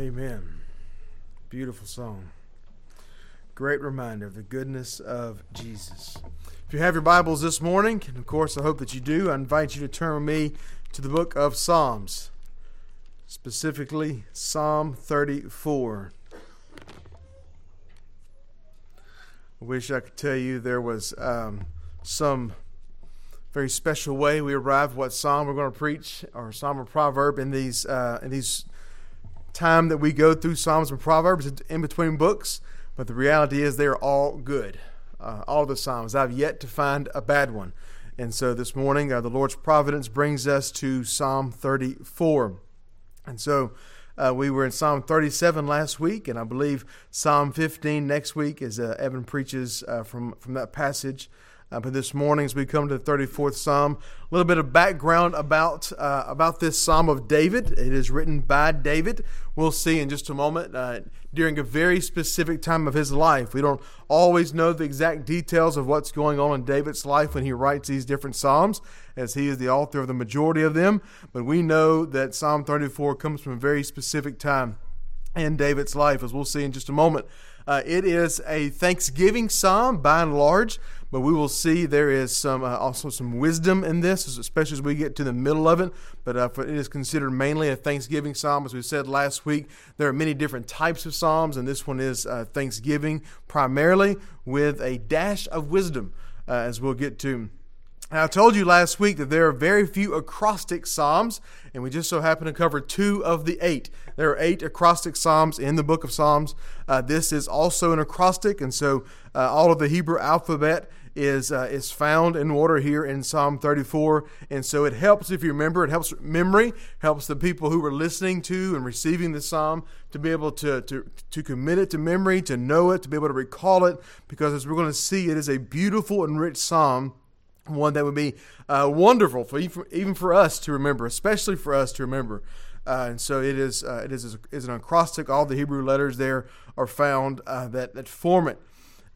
Amen. Beautiful song. Great reminder of the goodness of Jesus. If you have your Bibles this morning, and of course I hope that you do, I invite you to turn with me to the book of Psalms, specifically Psalm 34. I wish I could tell you there was um, some very special way we arrived what psalm we're going to preach or psalm or proverb in these uh, in these time that we go through psalms and proverbs in between books but the reality is they're all good. Uh, all the psalms. I've yet to find a bad one. And so this morning uh, the lord's providence brings us to psalm 34 and so uh, we were in Psalm 37 last week, and I believe Psalm 15 next week as uh, Evan preaches uh, from, from that passage. Uh, but this morning, as we come to the 34th Psalm, a little bit of background about uh, about this Psalm of David. It is written by David. We'll see in just a moment. Uh, during a very specific time of his life, we don't always know the exact details of what's going on in David's life when he writes these different psalms, as he is the author of the majority of them. But we know that Psalm 34 comes from a very specific time in David's life, as we'll see in just a moment. Uh, it is a Thanksgiving psalm by and large, but we will see there is some uh, also some wisdom in this, especially as we get to the middle of it. But uh, it is considered mainly a Thanksgiving psalm, as we said last week. There are many different types of psalms, and this one is uh, Thanksgiving primarily with a dash of wisdom, uh, as we'll get to. I told you last week that there are very few acrostic psalms, and we just so happen to cover two of the eight. There are eight acrostic psalms in the book of Psalms. Uh, this is also an acrostic, and so uh, all of the Hebrew alphabet is uh, is found in order here in Psalm 34, and so it helps if you remember. It helps memory, helps the people who were listening to and receiving the psalm to be able to to to commit it to memory, to know it, to be able to recall it, because as we're going to see, it is a beautiful and rich psalm one that would be uh, wonderful for even for us to remember, especially for us to remember. Uh, and so it is. Uh, it is, is an acrostic. All the Hebrew letters there are found uh, that that form it.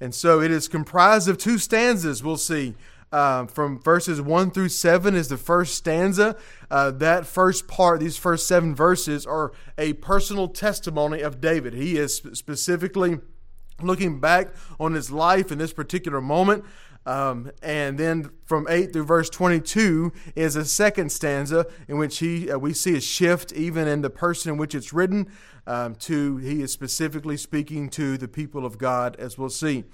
And so it is comprised of two stanzas. We'll see. Uh, from verses 1 through 7 is the first stanza. Uh, that first part, these first seven verses, are a personal testimony of David. He is specifically looking back on his life in this particular moment. Um, and then from 8 through verse 22 is a second stanza in which he uh, we see a shift even in the person in which it's written um, to he is specifically speaking to the people of God as we'll see.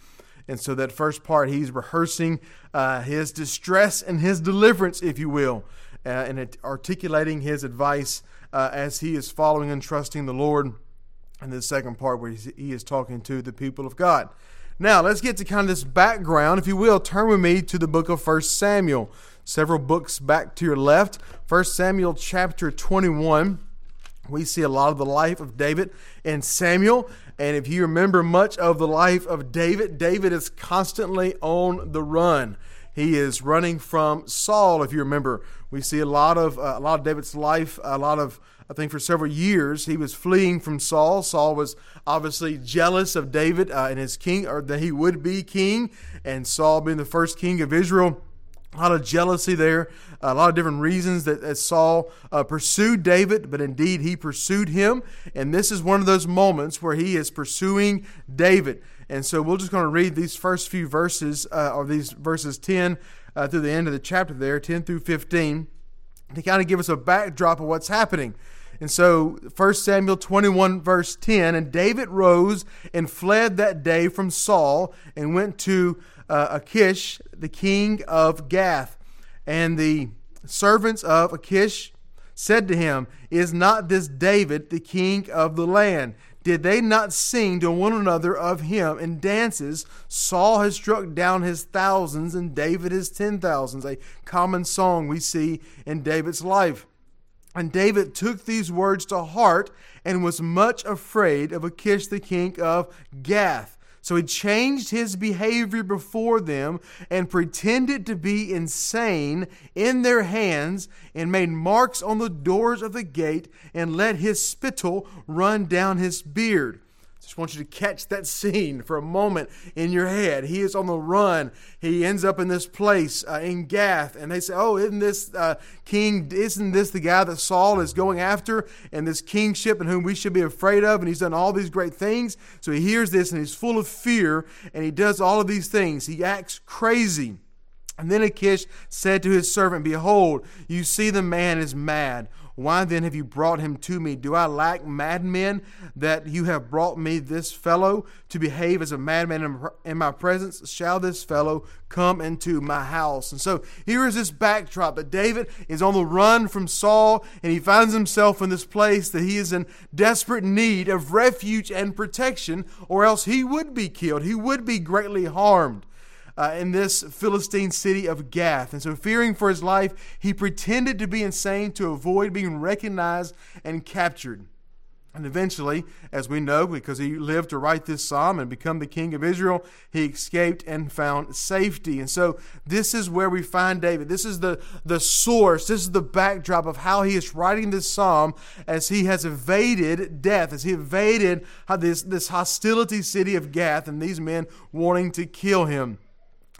And so that first part he's rehearsing uh, his distress and his deliverance if you will uh, and articulating his advice uh, as he is following and trusting the Lord. And the second part where he is talking to the people of God. Now, let's get to kind of this background. If you will, turn with me to the book of First Samuel. Several books back to your left. First Samuel chapter 21. We see a lot of the life of David and Samuel. And if you remember much of the life of David, David is constantly on the run. He is running from Saul, if you remember. We see a lot of uh, a lot of David's life, a lot of I think for several years he was fleeing from Saul. Saul was obviously jealous of David uh, and his king, or that he would be king, and Saul being the first king of Israel. A lot of jealousy there, a lot of different reasons that, that Saul uh, pursued David, but indeed he pursued him. And this is one of those moments where he is pursuing David. And so we're just going to read these first few verses, uh, or these verses 10 uh, through the end of the chapter there, 10 through 15, to kind of give us a backdrop of what's happening. And so 1 Samuel 21, verse 10 And David rose and fled that day from Saul and went to uh, Achish, the king of Gath. And the servants of Achish said to him, Is not this David the king of the land? Did they not sing to one another of him in dances? Saul has struck down his thousands and David his ten thousands, a common song we see in David's life. And David took these words to heart and was much afraid of Achish the king of Gath. So he changed his behavior before them and pretended to be insane in their hands and made marks on the doors of the gate and let his spittle run down his beard. Just want you to catch that scene for a moment in your head. He is on the run. He ends up in this place uh, in Gath, and they say, "Oh, isn't this uh, king? Isn't this the guy that Saul is going after, and this kingship, and whom we should be afraid of? And he's done all these great things." So he hears this, and he's full of fear, and he does all of these things. He acts crazy. And then Achish said to his servant, Behold, you see the man is mad. Why then have you brought him to me? Do I lack madmen that you have brought me this fellow to behave as a madman in my presence? Shall this fellow come into my house? And so here is this backdrop that David is on the run from Saul and he finds himself in this place that he is in desperate need of refuge and protection, or else he would be killed. He would be greatly harmed uh, in this Philistine city of Gath. And so, fearing for his life, he pretended to be insane to avoid being recognized and captured. And eventually, as we know, because he lived to write this psalm and become the king of Israel, he escaped and found safety. And so, this is where we find David. This is the, the source, this is the backdrop of how he is writing this psalm as he has evaded death, as he evaded this, this hostility city of Gath and these men wanting to kill him.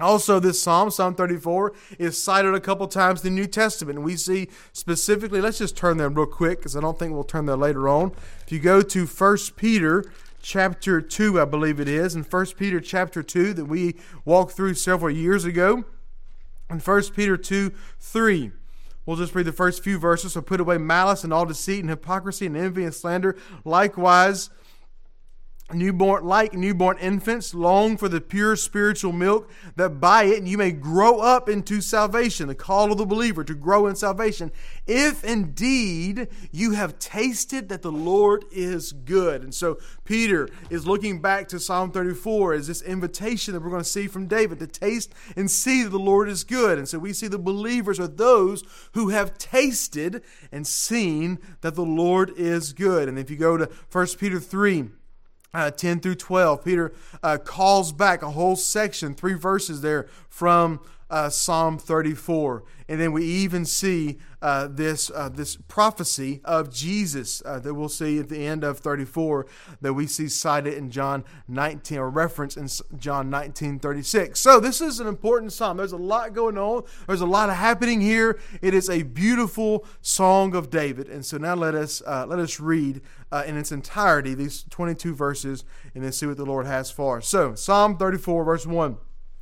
Also, this Psalm, Psalm 34, is cited a couple times in the New Testament. And we see specifically, let's just turn there real quick because I don't think we'll turn there later on. If you go to 1 Peter chapter 2, I believe it is, in 1 Peter chapter 2 that we walked through several years ago, in 1 Peter 2 3. We'll just read the first few verses. So put away malice and all deceit and hypocrisy and envy and slander. Likewise, newborn like newborn infants long for the pure spiritual milk that by it you may grow up into salvation the call of the believer to grow in salvation. If indeed you have tasted that the lord is good. And so peter is looking back to psalm 34 as this invitation that we're going to see from david to taste and see that the lord is good. And so we see the believers are those who have tasted and seen that the lord is good. And if you go to 1 peter 3 uh, 10 through 12. Peter uh, calls back a whole section, three verses there from uh, Psalm 34. And then we even see uh, this, uh, this prophecy of Jesus uh, that we'll see at the end of 34 that we see cited in John 19 or reference in John 19 36. So this is an important psalm. There's a lot going on, there's a lot happening here. It is a beautiful song of David. And so now let us, uh, let us read uh, in its entirety these 22 verses and then see what the Lord has for us. So, Psalm 34, verse 1.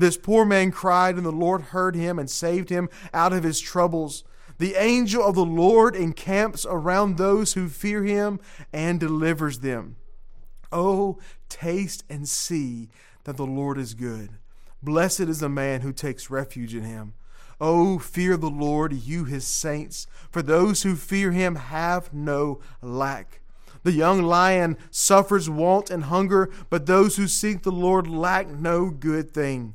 This poor man cried, and the Lord heard him and saved him out of his troubles. The angel of the Lord encamps around those who fear him and delivers them. Oh, taste and see that the Lord is good. Blessed is the man who takes refuge in him. Oh, fear the Lord, you his saints, for those who fear him have no lack. The young lion suffers want and hunger, but those who seek the Lord lack no good thing.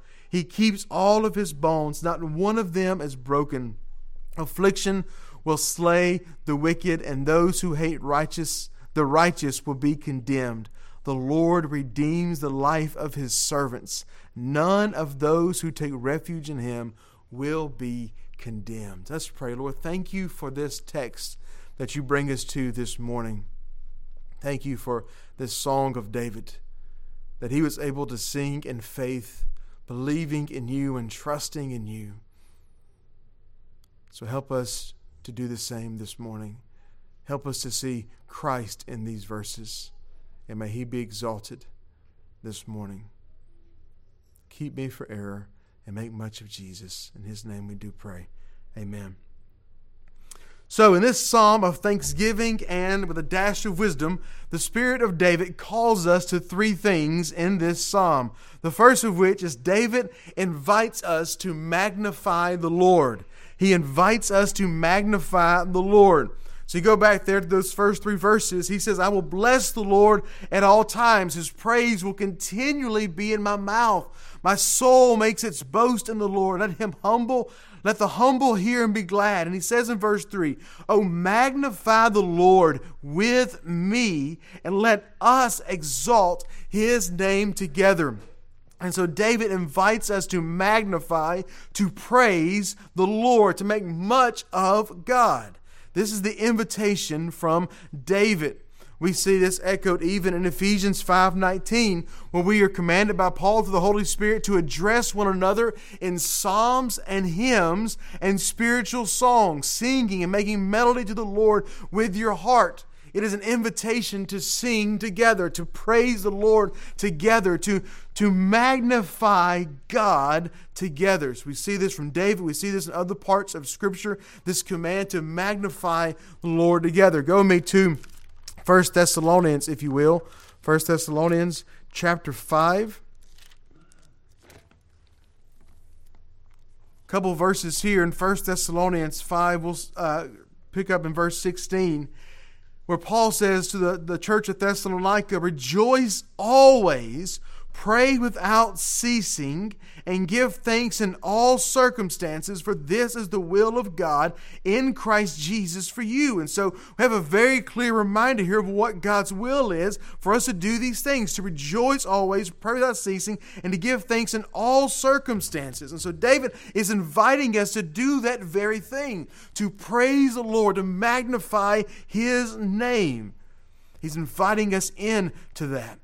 He keeps all of his bones, not one of them is broken. Affliction will slay the wicked, and those who hate righteous, the righteous will be condemned. The Lord redeems the life of his servants. None of those who take refuge in him will be condemned. Let's pray, Lord. Thank you for this text that you bring us to this morning. Thank you for this song of David. that he was able to sing in faith, believing in you and trusting in you. So help us to do the same this morning. Help us to see Christ in these verses, and may he be exalted this morning. Keep me for error and make much of Jesus. In his name we do pray. Amen. So, in this psalm of thanksgiving and with a dash of wisdom, the Spirit of David calls us to three things in this psalm. The first of which is David invites us to magnify the Lord. He invites us to magnify the Lord. So you go back there to those first three verses. He says, I will bless the Lord at all times. His praise will continually be in my mouth. My soul makes its boast in the Lord. Let him humble let the humble hear and be glad. And he says in verse 3 Oh, magnify the Lord with me, and let us exalt his name together. And so David invites us to magnify, to praise the Lord, to make much of God. This is the invitation from David. We see this echoed even in Ephesians 5:19, where we are commanded by Paul through the Holy Spirit to address one another in psalms and hymns and spiritual songs, singing and making melody to the Lord with your heart. It is an invitation to sing together, to praise the Lord together, to, to magnify God together. So we see this from David. We see this in other parts of Scripture, this command to magnify the Lord together. Go with me to First Thessalonians, if you will. First Thessalonians chapter 5. A couple verses here in First Thessalonians 5. We'll uh, pick up in verse 16 where Paul says to the, the church at Thessalonica, Rejoice always, Pray without ceasing and give thanks in all circumstances, for this is the will of God in Christ Jesus for you. And so we have a very clear reminder here of what God's will is for us to do these things to rejoice always, pray without ceasing, and to give thanks in all circumstances. And so David is inviting us to do that very thing to praise the Lord, to magnify his name. He's inviting us in to that.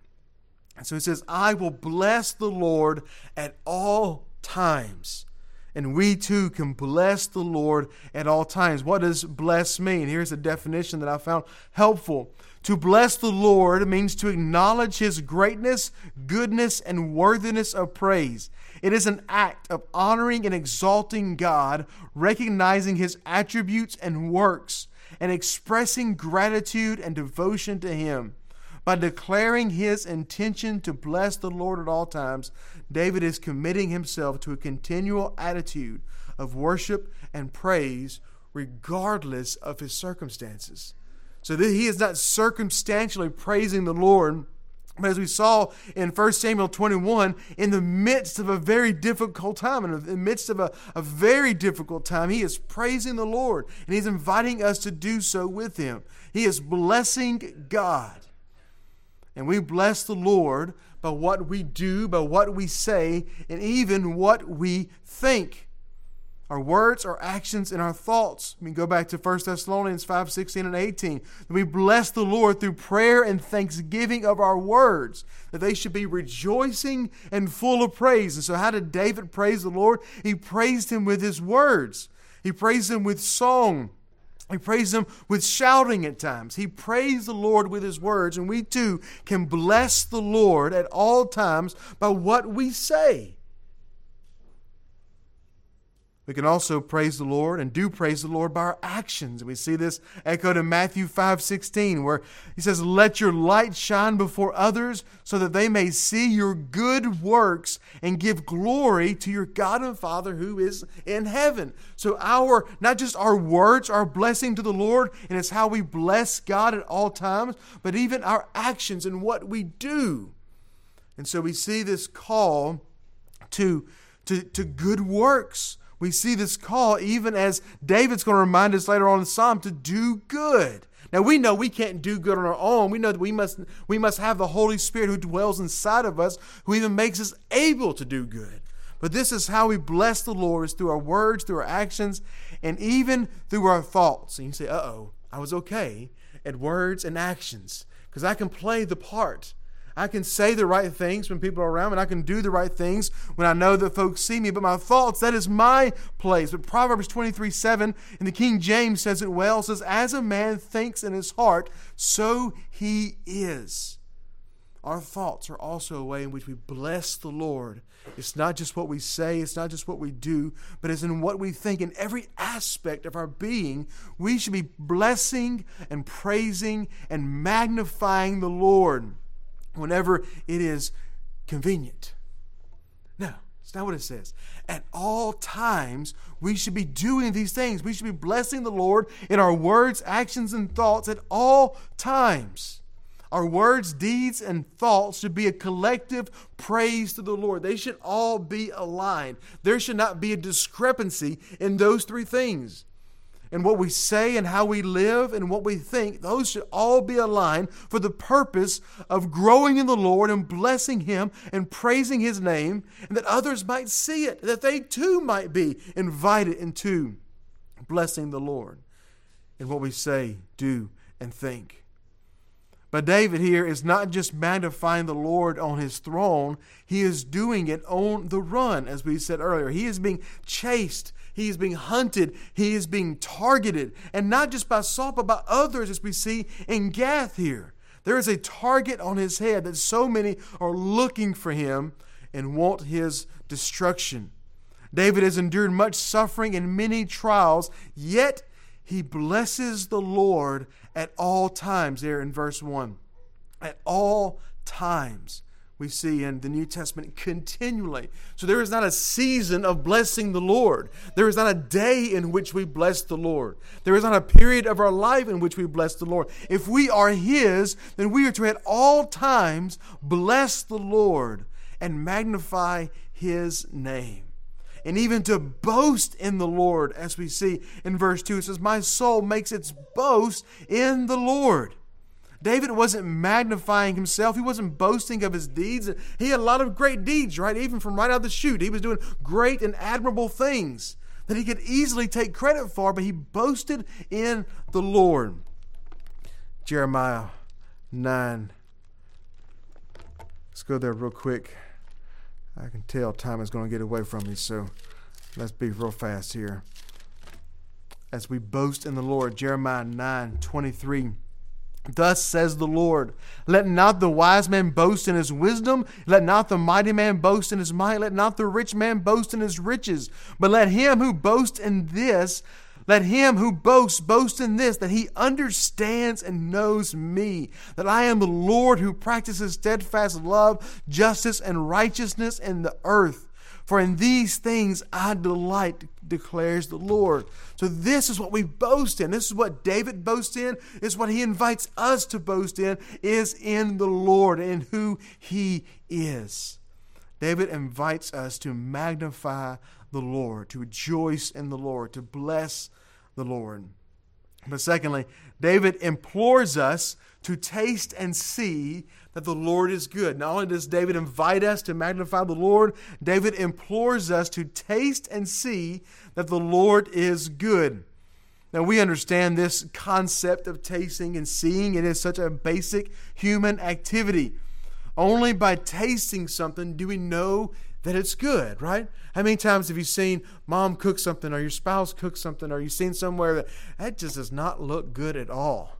And so he says, I will bless the Lord at all times. And we too can bless the Lord at all times. What does bless mean? Here's a definition that I found helpful. To bless the Lord means to acknowledge his greatness, goodness, and worthiness of praise. It is an act of honoring and exalting God, recognizing his attributes and works, and expressing gratitude and devotion to him. By declaring his intention to bless the Lord at all times, David is committing himself to a continual attitude of worship and praise regardless of his circumstances. So that he is not circumstantially praising the Lord, but as we saw in 1 Samuel 21, in the midst of a very difficult time, in the midst of a, a very difficult time, he is praising the Lord and he's inviting us to do so with him. He is blessing God. And we bless the Lord by what we do, by what we say, and even what we think. Our words, our actions, and our thoughts. We go back to 1 Thessalonians 5 16 and 18. We bless the Lord through prayer and thanksgiving of our words, that they should be rejoicing and full of praise. And so, how did David praise the Lord? He praised him with his words, he praised him with song. He praised him with shouting at times. He praised the Lord with his words, and we too can bless the Lord at all times by what we say. We can also praise the Lord and do praise the Lord by our actions. We see this echoed in Matthew 5 16, where he says, Let your light shine before others so that they may see your good works and give glory to your God and Father who is in heaven. So, our, not just our words a blessing to the Lord, and it's how we bless God at all times, but even our actions and what we do. And so we see this call to, to, to good works we see this call even as David's going to remind us later on in Psalm to do good. Now we know we can't do good on our own. We know that we must we must have the Holy Spirit who dwells inside of us, who even makes us able to do good. But this is how we bless the Lord is through our words, through our actions, and even through our thoughts. And you say, "Uh-oh, I was okay at words and actions because I can play the part. I can say the right things when people are around, and I can do the right things when I know that folks see me. But my thoughts, that is my place. But Proverbs 23 7 in the King James says it well says, As a man thinks in his heart, so he is. Our thoughts are also a way in which we bless the Lord. It's not just what we say, it's not just what we do, but it's in what we think. In every aspect of our being, we should be blessing and praising and magnifying the Lord whenever it is convenient. No, it's not what it says. At all times, we should be doing these things. We should be blessing the Lord in our words, actions, and thoughts at all times. Our words, deeds, and thoughts should be a collective praise to the Lord. They should all be aligned. There should not be a discrepancy in those three things and what we say and how we live and what we think, those should all be aligned for the purpose of growing in the Lord and blessing Him and praising His name, and that others might see it, that they too might be invited into blessing the Lord in what we say, do, and think. But David here is not just magnifying the Lord on his throne, he is doing it on the run, as we said earlier. He is being chased he is being hunted. He is being targeted. And not just by Saul, but by others, as we see in Gath here. There is a target on his head that so many are looking for him and want his destruction. David has endured much suffering and many trials, yet he blesses the Lord at all times, there in verse 1. At all times we see in the New Testament continually. So there is not a season of blessing the Lord. There is not a day in which we bless the Lord. There is not a period of our life in which we bless the Lord. If we are His, then we are to at all times bless the Lord and magnify His name. And even to boast in the Lord, as we see in verse 2, it says, My soul makes its boast in the Lord. David wasn't magnifying himself. He wasn't boasting of his deeds. He had a lot of great deeds, right? Even from right out of the chute. He was doing great and admirable things that he could easily take credit for, but he boasted in the Lord. Jeremiah 9. Let's go there real quick. I can tell time is going to get away from me, so let's be real fast here. As we boast in the Lord, Jeremiah 9 23. Thus says the Lord Let not the wise man boast in his wisdom, let not the mighty man boast in his might, let not the rich man boast in his riches, but let him who boasts in this, let him who boasts boast in this, that he understands and knows me, that I am the Lord who practices steadfast love, justice, and righteousness in the earth. For in these things I delight, declares the Lord. So this is what we boast in. This is what David boasts in. Is what he invites us to boast in, is in the Lord and who he is. David invites us to magnify the Lord, to rejoice in the Lord, to bless the Lord. But secondly, David implores us to taste and see that the Lord is good. Not only does David invite us to magnify the Lord, David implores us to taste and see that the Lord is good. Now, we understand this concept of tasting and seeing. It is such a basic human activity. Only by tasting something do we know that it's good, right? How many times have you seen mom cook something or your spouse cook something or you've seen somewhere that that just does not look good at all?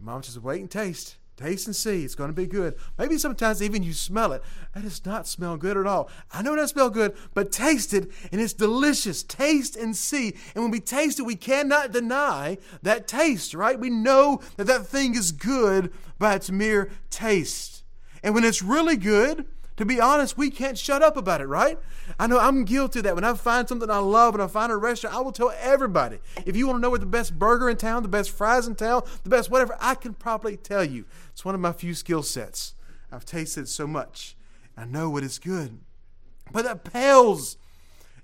Mom says, wait and taste. Taste and see. It's going to be good. Maybe sometimes even you smell it. That does not smell good at all. I know it doesn't smell good, but taste it and it's delicious. Taste and see. And when we taste it, we cannot deny that taste, right? We know that that thing is good by its mere taste. And when it's really good, to be honest, we can't shut up about it, right? I know I'm guilty of that. When I find something I love and I find a restaurant, I will tell everybody. If you want to know where the best burger in town, the best fries in town, the best whatever, I can probably tell you. It's one of my few skill sets. I've tasted so much. I know what is good. But that pales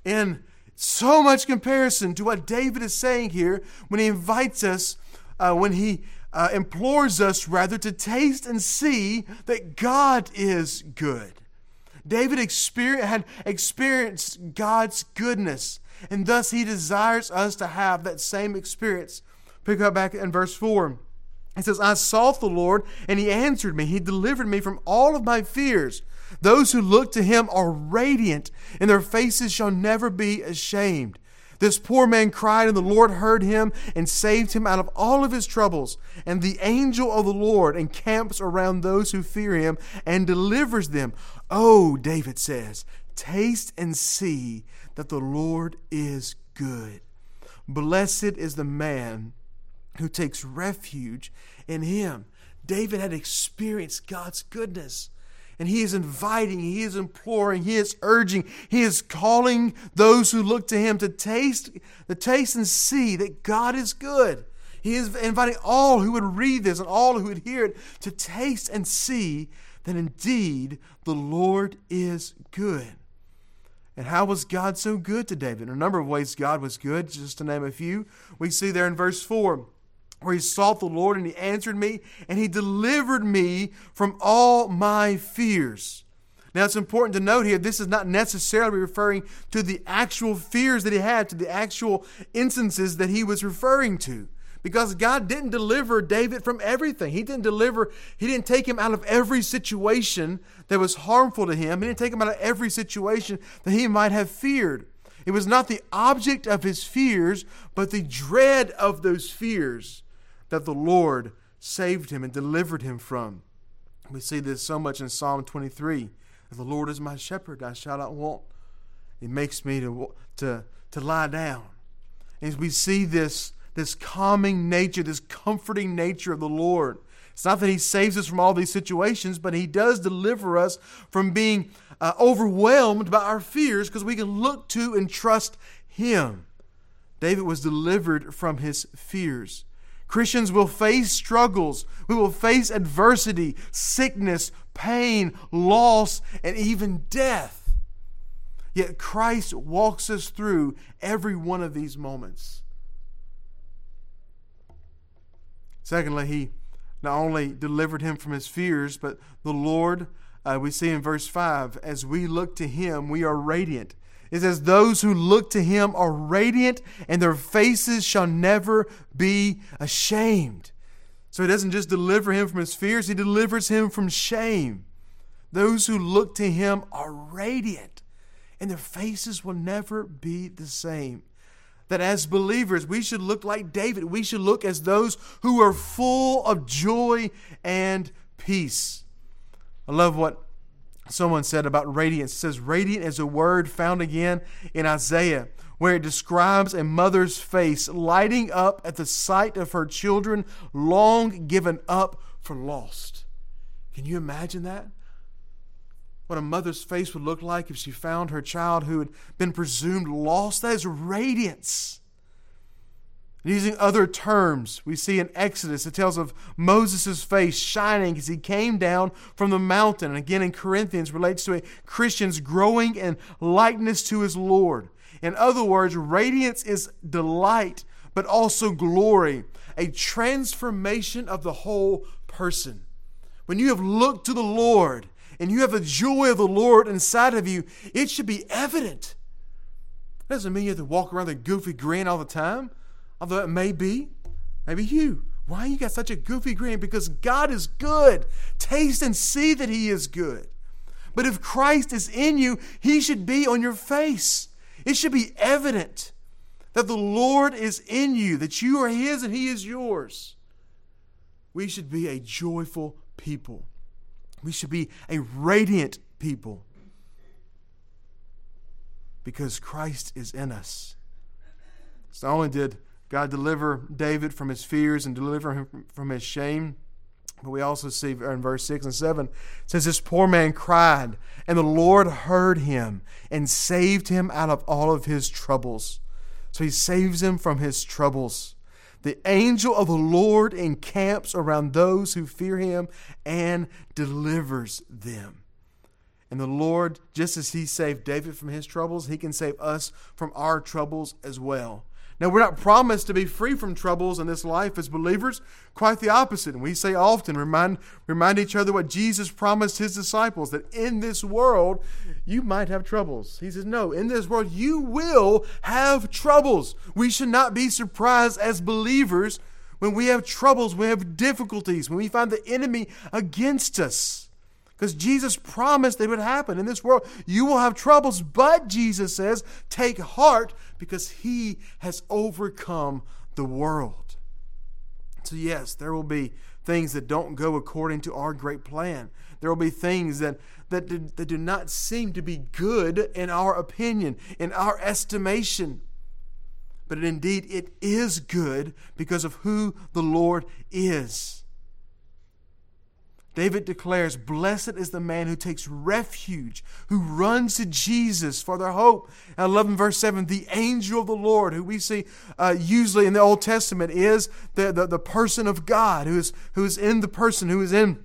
in so much comparison to what David is saying here when he invites us, uh, when he uh, implores us rather to taste and see that God is good. David had experienced God's goodness, and thus he desires us to have that same experience. Pick up back in verse 4. He says, I sought the Lord, and he answered me. He delivered me from all of my fears. Those who look to him are radiant, and their faces shall never be ashamed. This poor man cried, and the Lord heard him and saved him out of all of his troubles. And the angel of the Lord encamps around those who fear him and delivers them. Oh, David says, taste and see that the Lord is good. Blessed is the man who takes refuge in him. David had experienced God's goodness. And he is inviting, he is imploring, he is urging, he is calling those who look to him to taste, to taste and see that God is good. He is inviting all who would read this and all who would hear it to taste and see that indeed the Lord is good. And how was God so good to David? In a number of ways, God was good, just to name a few. We see there in verse 4 where he sought the Lord and he answered me and he delivered me from all my fears. Now it's important to note here this is not necessarily referring to the actual fears that he had, to the actual instances that he was referring to. Because God didn't deliver David from everything. He didn't deliver, he didn't take him out of every situation that was harmful to him. He didn't take him out of every situation that he might have feared. It was not the object of his fears, but the dread of those fears that the Lord saved him and delivered him from. We see this so much in Psalm 23. The Lord is my shepherd, I shall not want. He makes me to, to, to lie down. As we see this, this calming nature, this comforting nature of the Lord. It's not that He saves us from all these situations, but He does deliver us from being uh, overwhelmed by our fears because we can look to and trust Him. David was delivered from his fears. Christians will face struggles. We will face adversity, sickness, pain, loss, and even death. Yet Christ walks us through every one of these moments. Secondly, he not only delivered him from his fears, but the Lord, uh, we see in verse 5, as we look to him, we are radiant. It says, Those who look to him are radiant, and their faces shall never be ashamed. So he doesn't just deliver him from his fears, he delivers him from shame. Those who look to him are radiant, and their faces will never be the same. That as believers, we should look like David. We should look as those who are full of joy and peace. I love what someone said about radiance. It says, radiant is a word found again in Isaiah, where it describes a mother's face lighting up at the sight of her children long given up for lost. Can you imagine that? What a mother's face would look like if she found her child who had been presumed lost. That is radiance. Using other terms, we see in Exodus, it tells of Moses' face shining as he came down from the mountain. And again in Corinthians, relates to a Christian's growing in likeness to his Lord. In other words, radiance is delight, but also glory, a transformation of the whole person. When you have looked to the Lord and you have the joy of the Lord inside of you, it should be evident. That doesn't mean you have to walk around with a goofy grin all the time although it may be, maybe you. Why you got such a goofy grin? Because God is good. Taste and see that He is good. But if Christ is in you, He should be on your face. It should be evident that the Lord is in you, that you are His and He is yours. We should be a joyful people. We should be a radiant people because Christ is in us. So not only did God deliver David from his fears and deliver him from his shame. But we also see in verse 6 and 7 says, This poor man cried, and the Lord heard him and saved him out of all of his troubles. So he saves him from his troubles. The angel of the Lord encamps around those who fear him and delivers them. And the Lord, just as he saved David from his troubles, he can save us from our troubles as well. Now, we're not promised to be free from troubles in this life as believers. Quite the opposite. And we say often, remind, remind each other what Jesus promised his disciples that in this world you might have troubles. He says, No, in this world you will have troubles. We should not be surprised as believers when we have troubles, we have difficulties, when we find the enemy against us. Because Jesus promised it would happen in this world. You will have troubles, but Jesus says, take heart because he has overcome the world. So, yes, there will be things that don't go according to our great plan. There will be things that, that, do, that do not seem to be good in our opinion, in our estimation. But indeed, it is good because of who the Lord is. David declares, Blessed is the man who takes refuge, who runs to Jesus for their hope. And I love in verse 7 the angel of the Lord, who we see uh, usually in the Old Testament, is the, the, the person of God, who is, who is in the person, who is in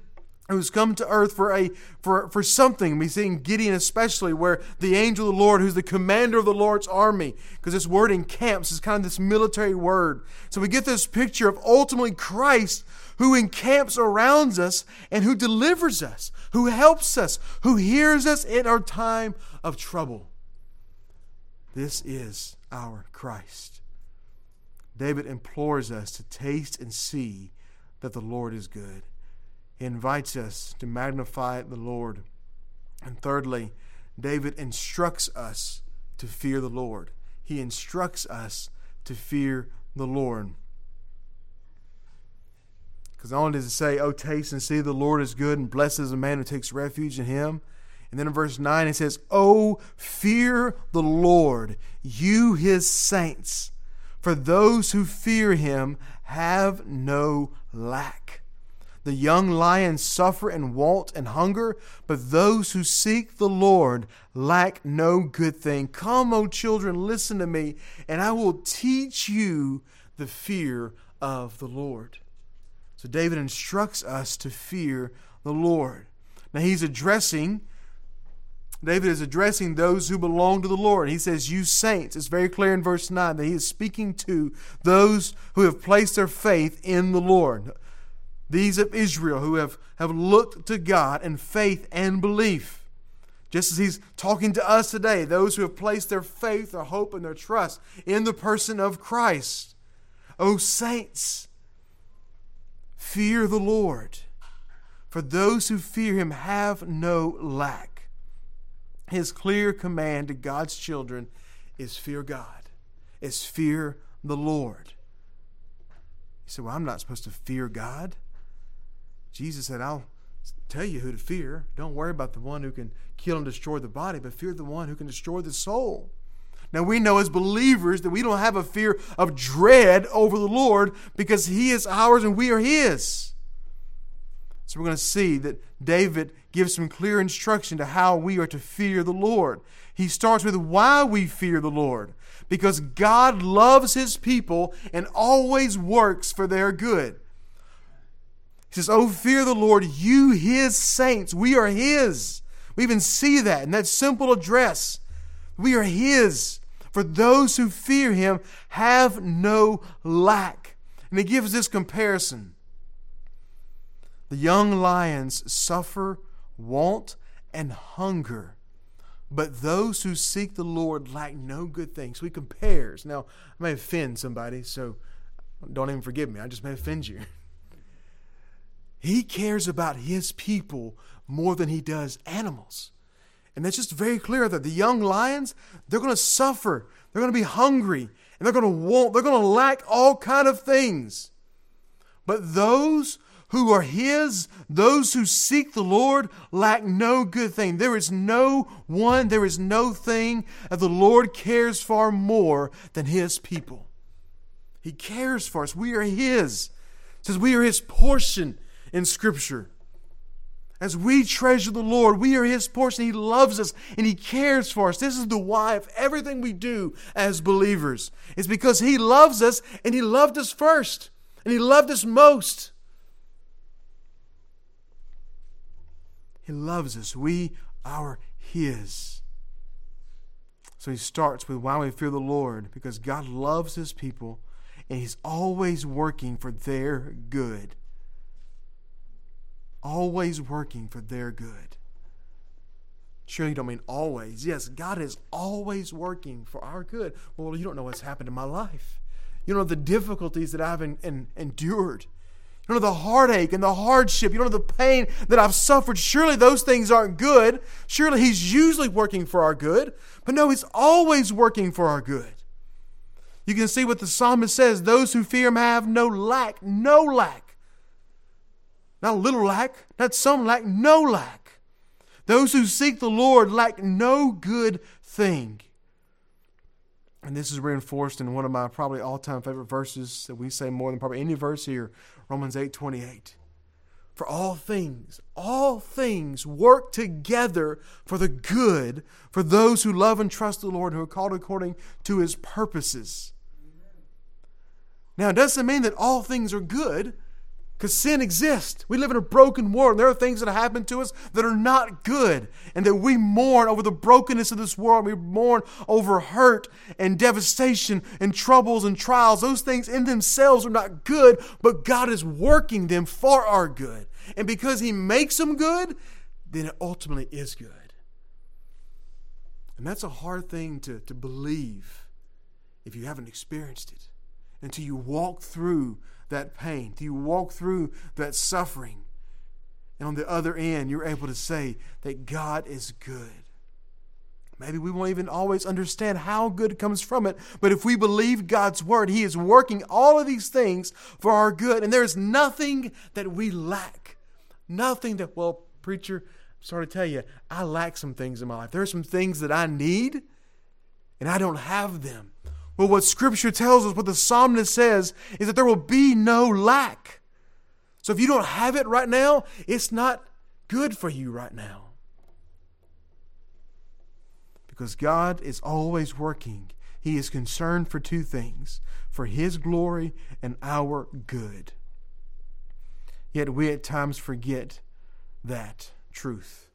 who's come to earth for a for for something. We see in Gideon especially where the angel of the Lord, who's the commander of the Lord's army, because this word encamps is kind of this military word. So we get this picture of ultimately Christ who encamps around us and who delivers us, who helps us, who hears us in our time of trouble. This is our Christ. David implores us to taste and see that the Lord is good. He invites us to magnify the Lord. And thirdly, David instructs us to fear the Lord. He instructs us to fear the Lord. Because not only does it say, Oh, taste and see the Lord is good, and blessed is the man who takes refuge in him. And then in verse 9 it says, Oh, fear the Lord, you his saints, for those who fear him have no lack. The young lions suffer and want and hunger, but those who seek the Lord lack no good thing. Come, O children, listen to me, and I will teach you the fear of the Lord. So David instructs us to fear the Lord. Now he's addressing, David is addressing those who belong to the Lord. He says, You saints. It's very clear in verse 9 that he is speaking to those who have placed their faith in the Lord. These of Israel who have, have looked to God in faith and belief. Just as he's talking to us today, those who have placed their faith, their hope, and their trust in the person of Christ. O saints, Fear the Lord, for those who fear him have no lack. His clear command to God's children is fear God, is fear the Lord. You say, Well, I'm not supposed to fear God. Jesus said, I'll tell you who to fear. Don't worry about the one who can kill and destroy the body, but fear the one who can destroy the soul. Now we know as believers that we don't have a fear of dread over the Lord because He is ours and we are His. So we're going to see that David gives some clear instruction to how we are to fear the Lord. He starts with why we fear the Lord. Because God loves His people and always works for their good. He says, Oh, fear the Lord, you His saints. We are His. We even see that in that simple address. We are His. For those who fear him have no lack. And he gives this comparison The young lions suffer want and hunger, but those who seek the Lord lack no good things. So he compares. Now, I may offend somebody, so don't even forgive me. I just may offend you. He cares about his people more than he does animals. And it's just very clear that the young lions, they're going to suffer. They're going to be hungry. And they're going to want, they're going to lack all kind of things. But those who are his, those who seek the Lord, lack no good thing. There is no one, there is no thing that the Lord cares for more than his people. He cares for us. We are his. It says we are his portion in Scripture. As we treasure the Lord, we are His portion. He loves us and He cares for us. This is the why of everything we do as believers. It's because He loves us and He loved us first and He loved us most. He loves us. We are His. So He starts with why we fear the Lord because God loves His people and He's always working for their good always working for their good. Sure, you don't mean always. Yes, God is always working for our good. Well, you don't know what's happened in my life. You don't know the difficulties that I've in, in, endured. You don't know the heartache and the hardship. You don't know the pain that I've suffered. Surely those things aren't good. Surely He's usually working for our good. But no, He's always working for our good. You can see what the psalmist says those who fear Him have no lack, no lack. Not a little lack, not some lack, no lack. Those who seek the Lord lack no good thing. And this is reinforced in one of my probably all time favorite verses that we say more than probably any verse here Romans eight twenty eight. For all things, all things work together for the good for those who love and trust the Lord, who are called according to his purposes. Now, it doesn't mean that all things are good. Because sin exists. We live in a broken world. And there are things that happen to us that are not good. And that we mourn over the brokenness of this world. We mourn over hurt and devastation and troubles and trials. Those things in themselves are not good, but God is working them for our good. And because He makes them good, then it ultimately is good. And that's a hard thing to, to believe if you haven't experienced it until you walk through that pain, you walk through that suffering. And on the other end, you're able to say that God is good. Maybe we won't even always understand how good comes from it, but if we believe God's word, He is working all of these things for our good, and there is nothing that we lack. Nothing that, well, preacher, I'm sorry to tell you, I lack some things in my life. There are some things that I need, and I don't have them. Well, what Scripture tells us, what the psalmist says, is that there will be no lack. So if you don't have it right now, it's not good for you right now. Because God is always working. He is concerned for two things for His glory and our good. Yet we at times forget that truth.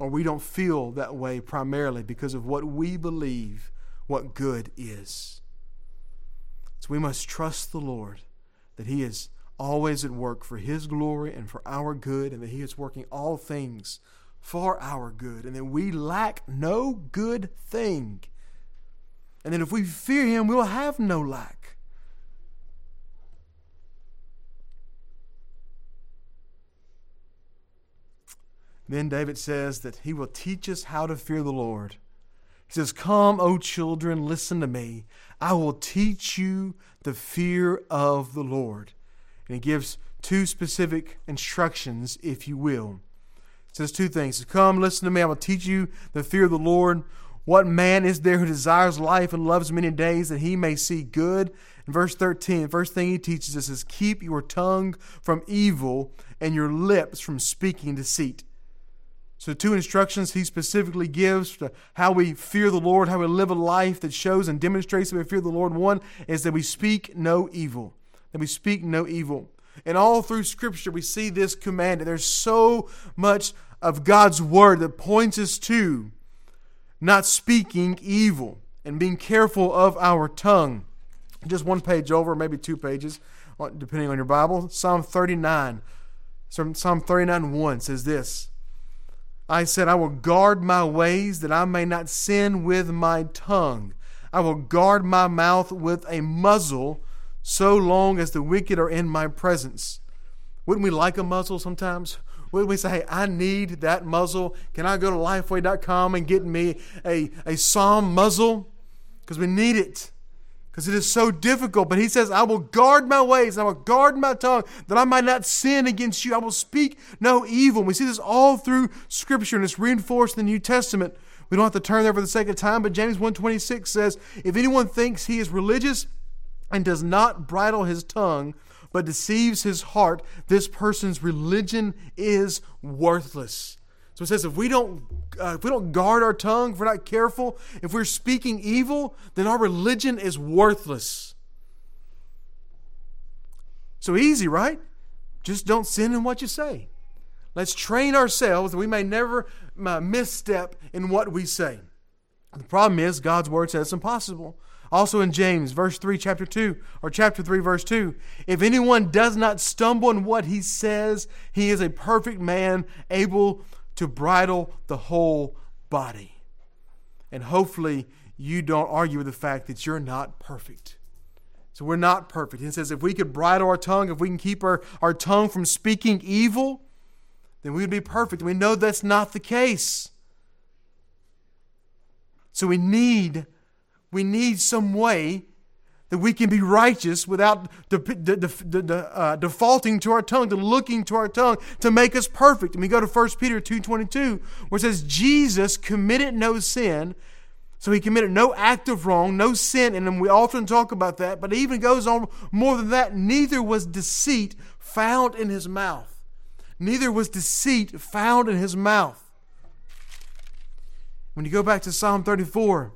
Or we don't feel that way primarily because of what we believe what good is. So we must trust the Lord that He is always at work for His glory and for our good, and that He is working all things for our good, and that we lack no good thing. And that if we fear Him, we will have no lack. Then David says that He will teach us how to fear the Lord. He says, Come, O children, listen to me. I will teach you the fear of the Lord. And he gives two specific instructions, if you will. It says two things. Come, listen to me. I will teach you the fear of the Lord. What man is there who desires life and loves many days that he may see good? In verse 13, the first thing he teaches us is keep your tongue from evil and your lips from speaking deceit. So, two instructions he specifically gives to how we fear the Lord, how we live a life that shows and demonstrates that we fear the Lord. One is that we speak no evil. That we speak no evil. And all through Scripture, we see this commanded. There's so much of God's Word that points us to not speaking evil and being careful of our tongue. Just one page over, maybe two pages, depending on your Bible. Psalm 39. Psalm 39 1 says this. I said, I will guard my ways that I may not sin with my tongue. I will guard my mouth with a muzzle so long as the wicked are in my presence. Wouldn't we like a muzzle sometimes? Wouldn't we say, hey, I need that muzzle? Can I go to lifeway.com and get me a, a psalm muzzle? Because we need it because it is so difficult. But he says, I will guard my ways, I will guard my tongue, that I might not sin against you. I will speak no evil. And we see this all through Scripture, and it's reinforced in the New Testament. We don't have to turn there for the sake of time, but James 1.26 says, If anyone thinks he is religious and does not bridle his tongue, but deceives his heart, this person's religion is worthless. So it says if we don't uh, if we don't guard our tongue, if we're not careful, if we're speaking evil, then our religion is worthless. So easy, right? Just don't sin in what you say. Let's train ourselves that we may never uh, misstep in what we say. The problem is God's word says it's impossible. Also in James, verse 3, chapter 2, or chapter 3, verse 2, if anyone does not stumble in what he says, he is a perfect man, able to bridle the whole body. And hopefully, you don't argue with the fact that you're not perfect. So we're not perfect. He says if we could bridle our tongue, if we can keep our, our tongue from speaking evil, then we would be perfect. We know that's not the case. So we need we need some way that we can be righteous without de- de- de- uh, defaulting to our tongue, to looking to our tongue to make us perfect. And we go to 1 Peter 2.22 where it says, Jesus committed no sin, so he committed no act of wrong, no sin in him. We often talk about that, but it even goes on more than that. Neither was deceit found in his mouth. Neither was deceit found in his mouth. When you go back to Psalm 34,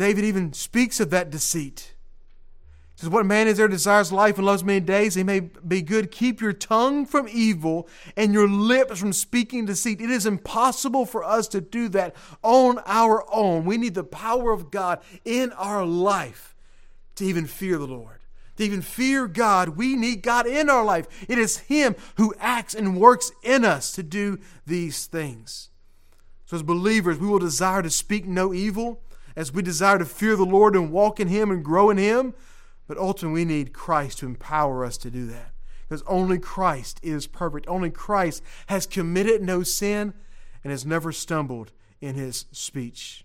David even speaks of that deceit. He says, What man is there desires life and loves many days? He may be good. Keep your tongue from evil and your lips from speaking deceit. It is impossible for us to do that on our own. We need the power of God in our life to even fear the Lord. To even fear God, we need God in our life. It is Him who acts and works in us to do these things. So, as believers, we will desire to speak no evil as we desire to fear the Lord and walk in Him and grow in Him. But ultimately, we need Christ to empower us to do that. Because only Christ is perfect. Only Christ has committed no sin and has never stumbled in his speech.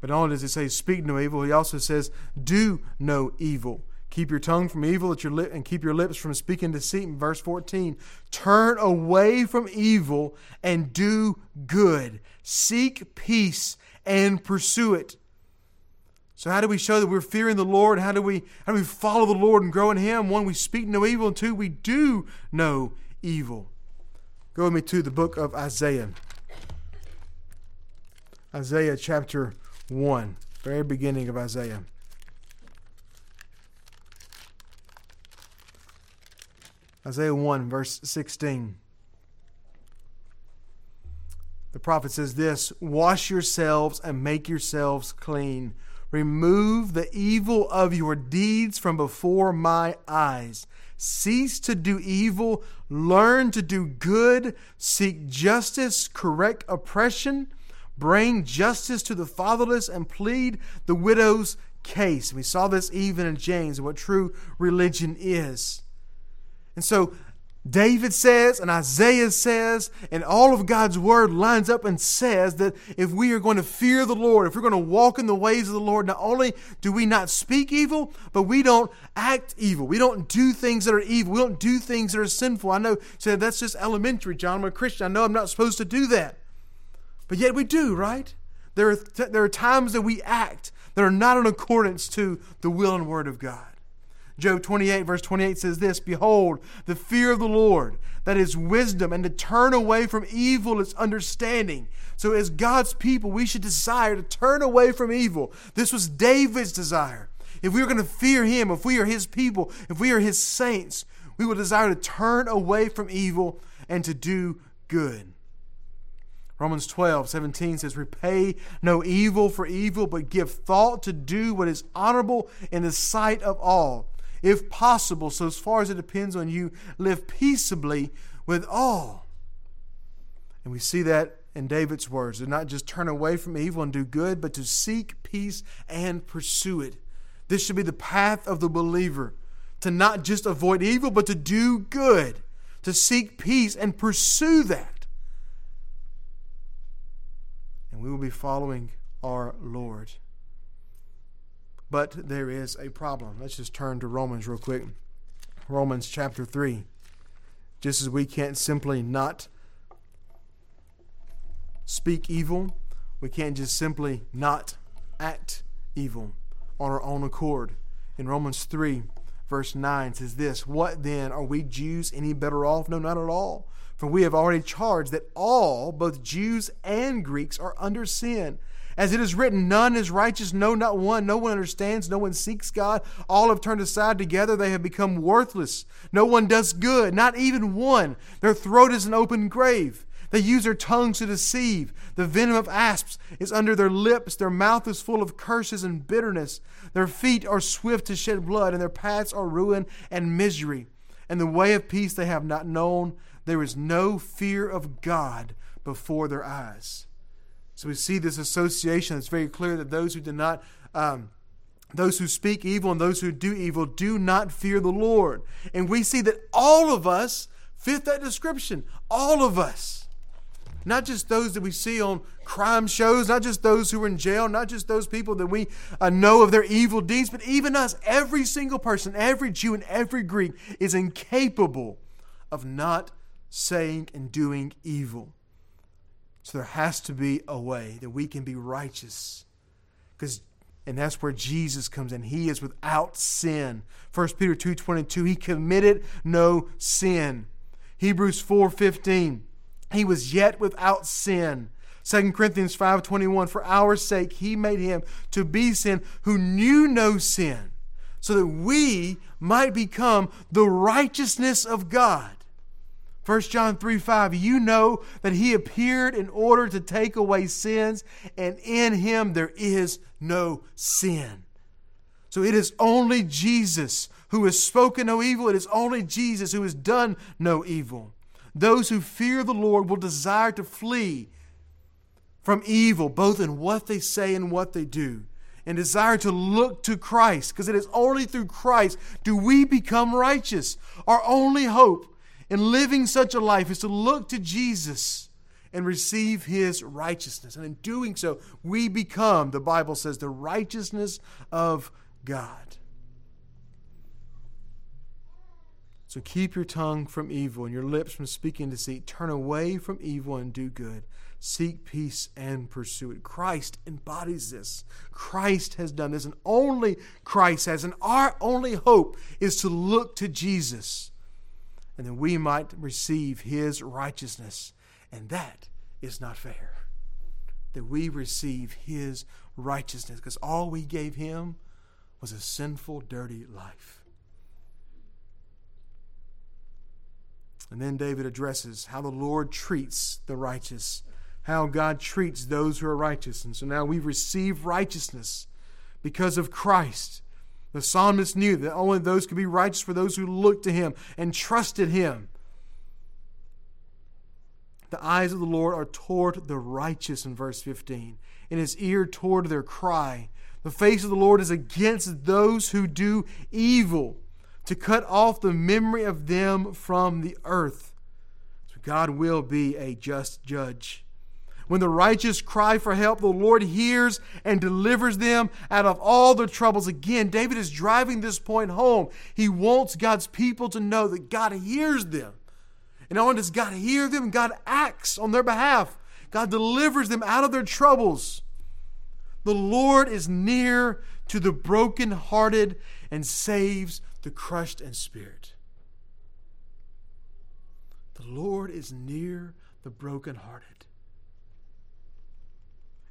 But not only does he say, speak no evil, he also says, do no evil. Keep your tongue from evil at your lip, and keep your lips from speaking deceit. In verse 14, turn away from evil and do good. Seek peace and pursue it. So how do we show that we're fearing the Lord? How do we how do we follow the Lord and grow in Him? One, we speak no evil, and two, we do no evil. Go with me to the book of Isaiah. Isaiah chapter 1, very beginning of Isaiah. Isaiah 1, verse 16 the prophet says this Wash yourselves and make yourselves clean. Remove the evil of your deeds from before my eyes. Cease to do evil, learn to do good, seek justice, correct oppression, bring justice to the fatherless, and plead the widow's case. We saw this even in James, what true religion is. And so David says and Isaiah says, and all of God's word lines up and says that if we are going to fear the Lord, if we're going to walk in the ways of the Lord, not only do we not speak evil, but we don't act evil. We don't do things that are evil. We don't do things that are sinful. I know, say that's just elementary, John. I'm a Christian. I know I'm not supposed to do that. But yet we do, right? There are, th- there are times that we act that are not in accordance to the will and word of God. Job 28, verse 28 says this Behold, the fear of the Lord, that is wisdom, and to turn away from evil is understanding. So, as God's people, we should desire to turn away from evil. This was David's desire. If we are going to fear him, if we are his people, if we are his saints, we will desire to turn away from evil and to do good. Romans 12, 17 says, Repay no evil for evil, but give thought to do what is honorable in the sight of all if possible, so as far as it depends on you, live peaceably with all. And we see that in David's words to not just turn away from evil and do good, but to seek peace and pursue it. This should be the path of the believer to not just avoid evil, but to do good, to seek peace and pursue that. And we will be following our Lord. But there is a problem. Let's just turn to Romans real quick. Romans chapter 3. Just as we can't simply not speak evil, we can't just simply not act evil on our own accord. In Romans 3, verse 9 says this What then? Are we Jews any better off? No, not at all. For we have already charged that all, both Jews and Greeks, are under sin. As it is written, none is righteous, no, not one. No one understands, no one seeks God. All have turned aside together, they have become worthless. No one does good, not even one. Their throat is an open grave. They use their tongues to deceive. The venom of asps is under their lips. Their mouth is full of curses and bitterness. Their feet are swift to shed blood, and their paths are ruin and misery. And the way of peace they have not known. There is no fear of God before their eyes. So we see this association. It's very clear that those who do not um, those who speak evil and those who do evil do not fear the Lord. And we see that all of us fit that description. All of us. Not just those that we see on crime shows, not just those who are in jail, not just those people that we uh, know of their evil deeds, but even us. Every single person, every Jew and every Greek is incapable of not saying and doing evil. So there has to be a way that we can be righteous. Because and that's where Jesus comes in. He is without sin. 1 Peter 2:22, he committed no sin. Hebrews 4:15, he was yet without sin. 2 Corinthians 5:21, for our sake he made him to be sin who knew no sin, so that we might become the righteousness of God. 1 John 3 5, you know that he appeared in order to take away sins, and in him there is no sin. So it is only Jesus who has spoken no evil. It is only Jesus who has done no evil. Those who fear the Lord will desire to flee from evil, both in what they say and what they do, and desire to look to Christ, because it is only through Christ do we become righteous. Our only hope in living such a life is to look to Jesus and receive his righteousness. And in doing so, we become, the Bible says, the righteousness of God. So keep your tongue from evil and your lips from speaking deceit. Turn away from evil and do good. Seek peace and pursue it. Christ embodies this. Christ has done this, and only Christ has. And our only hope is to look to Jesus and that we might receive his righteousness. And that is not fair. That we receive his righteousness because all we gave him was a sinful, dirty life. And then David addresses how the Lord treats the righteous, how God treats those who are righteous. And so now we receive righteousness because of Christ. The psalmist knew that only those could be righteous for those who looked to him and trusted him. The eyes of the Lord are toward the righteous in verse 15, and his ear toward their cry. The face of the Lord is against those who do evil, to cut off the memory of them from the earth. So God will be a just judge. When the righteous cry for help, the Lord hears and delivers them out of all their troubles. Again, David is driving this point home. He wants God's people to know that God hears them. And not only does God hear them, God acts on their behalf. God delivers them out of their troubles. The Lord is near to the brokenhearted and saves the crushed in spirit. The Lord is near the brokenhearted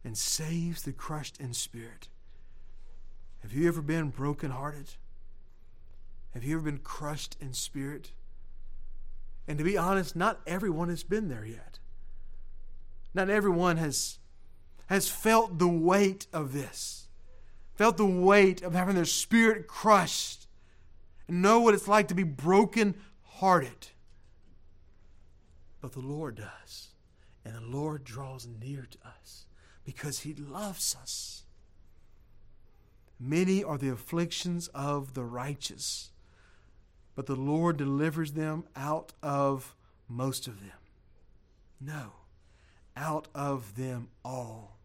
and saves the crushed in spirit. Have you ever been brokenhearted? Have you ever been crushed in spirit? And to be honest, not everyone has been there yet. Not everyone has, has felt the weight of this, felt the weight of having their spirit crushed, and know what it's like to be broken hearted. But the Lord does, and the Lord draws near to us because he loves us. Many are the afflictions of the righteous, but the Lord delivers them out of most of them. No, out of them all.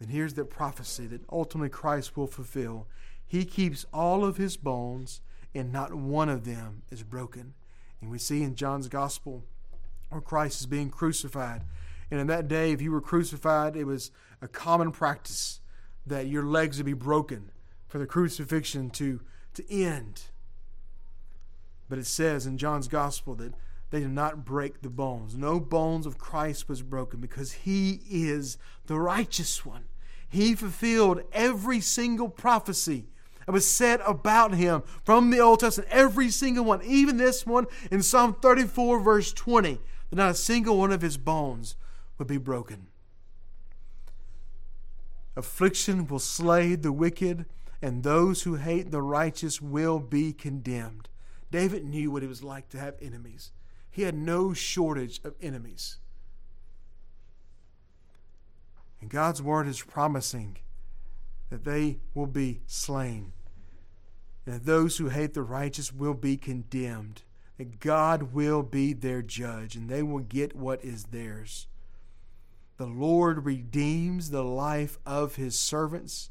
And here's the prophecy that ultimately Christ will fulfill. He keeps all of his bones, and not one of them is broken. And we see in John's gospel where Christ is being crucified and in that day, if you were crucified, it was a common practice that your legs would be broken for the crucifixion to, to end. But it says in John's gospel that they did not break the bones. No bones of Christ was broken because he is the righteous one. He fulfilled every single prophecy that was said about him from the Old Testament, every single one, even this one in Psalm 34, verse 20, that not a single one of his bones would be broken. Affliction will slay the wicked, and those who hate the righteous will be condemned. David knew what it was like to have enemies. He had no shortage of enemies. And God's word is promising that they will be slain, and that those who hate the righteous will be condemned, that God will be their judge, and they will get what is theirs. The Lord redeems the life of his servants.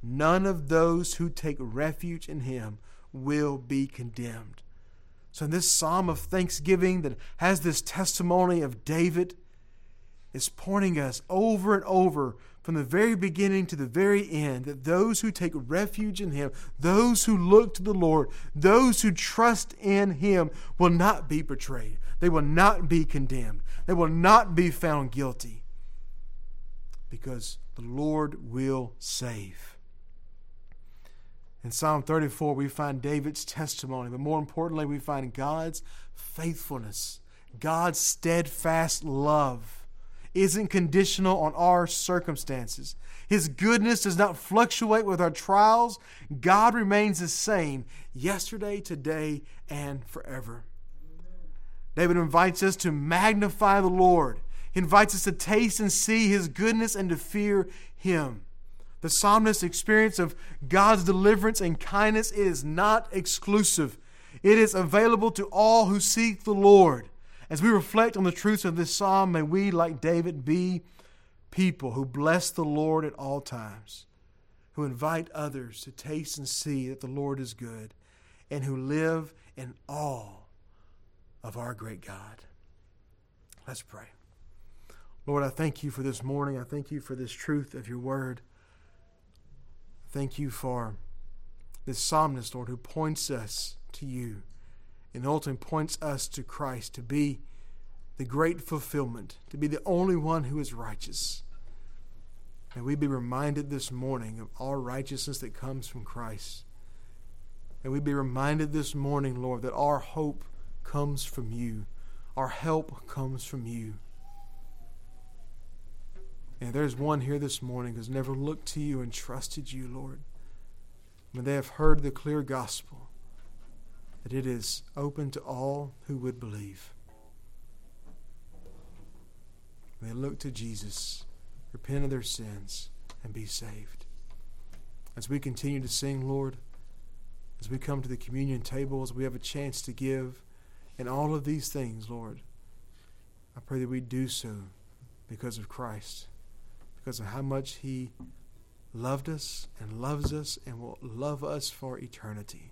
None of those who take refuge in him will be condemned. So, in this psalm of thanksgiving that has this testimony of David, is pointing us over and over from the very beginning to the very end that those who take refuge in Him, those who look to the Lord, those who trust in Him will not be betrayed. They will not be condemned. They will not be found guilty because the Lord will save. In Psalm 34, we find David's testimony, but more importantly, we find God's faithfulness, God's steadfast love isn't conditional on our circumstances. His goodness does not fluctuate with our trials. God remains the same yesterday, today, and forever. David invites us to magnify the Lord. He invites us to taste and see his goodness and to fear him. The psalmist's experience of God's deliverance and kindness is not exclusive. It is available to all who seek the Lord. As we reflect on the truths of this psalm, may we, like David, be people who bless the Lord at all times, who invite others to taste and see that the Lord is good, and who live in awe of our great God. Let's pray. Lord, I thank you for this morning. I thank you for this truth of your word. Thank you for this psalmist, Lord, who points us to you and ultimately points us to Christ to be the great fulfillment, to be the only one who is righteous. And we be reminded this morning of our righteousness that comes from Christ. And we be reminded this morning, Lord, that our hope comes from you, our help comes from you. And there's one here this morning who's never looked to you and trusted you, Lord. When they have heard the clear gospel, that it is open to all who would believe. May look to Jesus, repent of their sins, and be saved. As we continue to sing, Lord, as we come to the communion table, as we have a chance to give, and all of these things, Lord, I pray that we do so because of Christ, because of how much He loved us and loves us and will love us for eternity.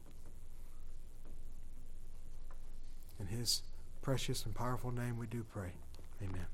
In his precious and powerful name we do pray. Amen.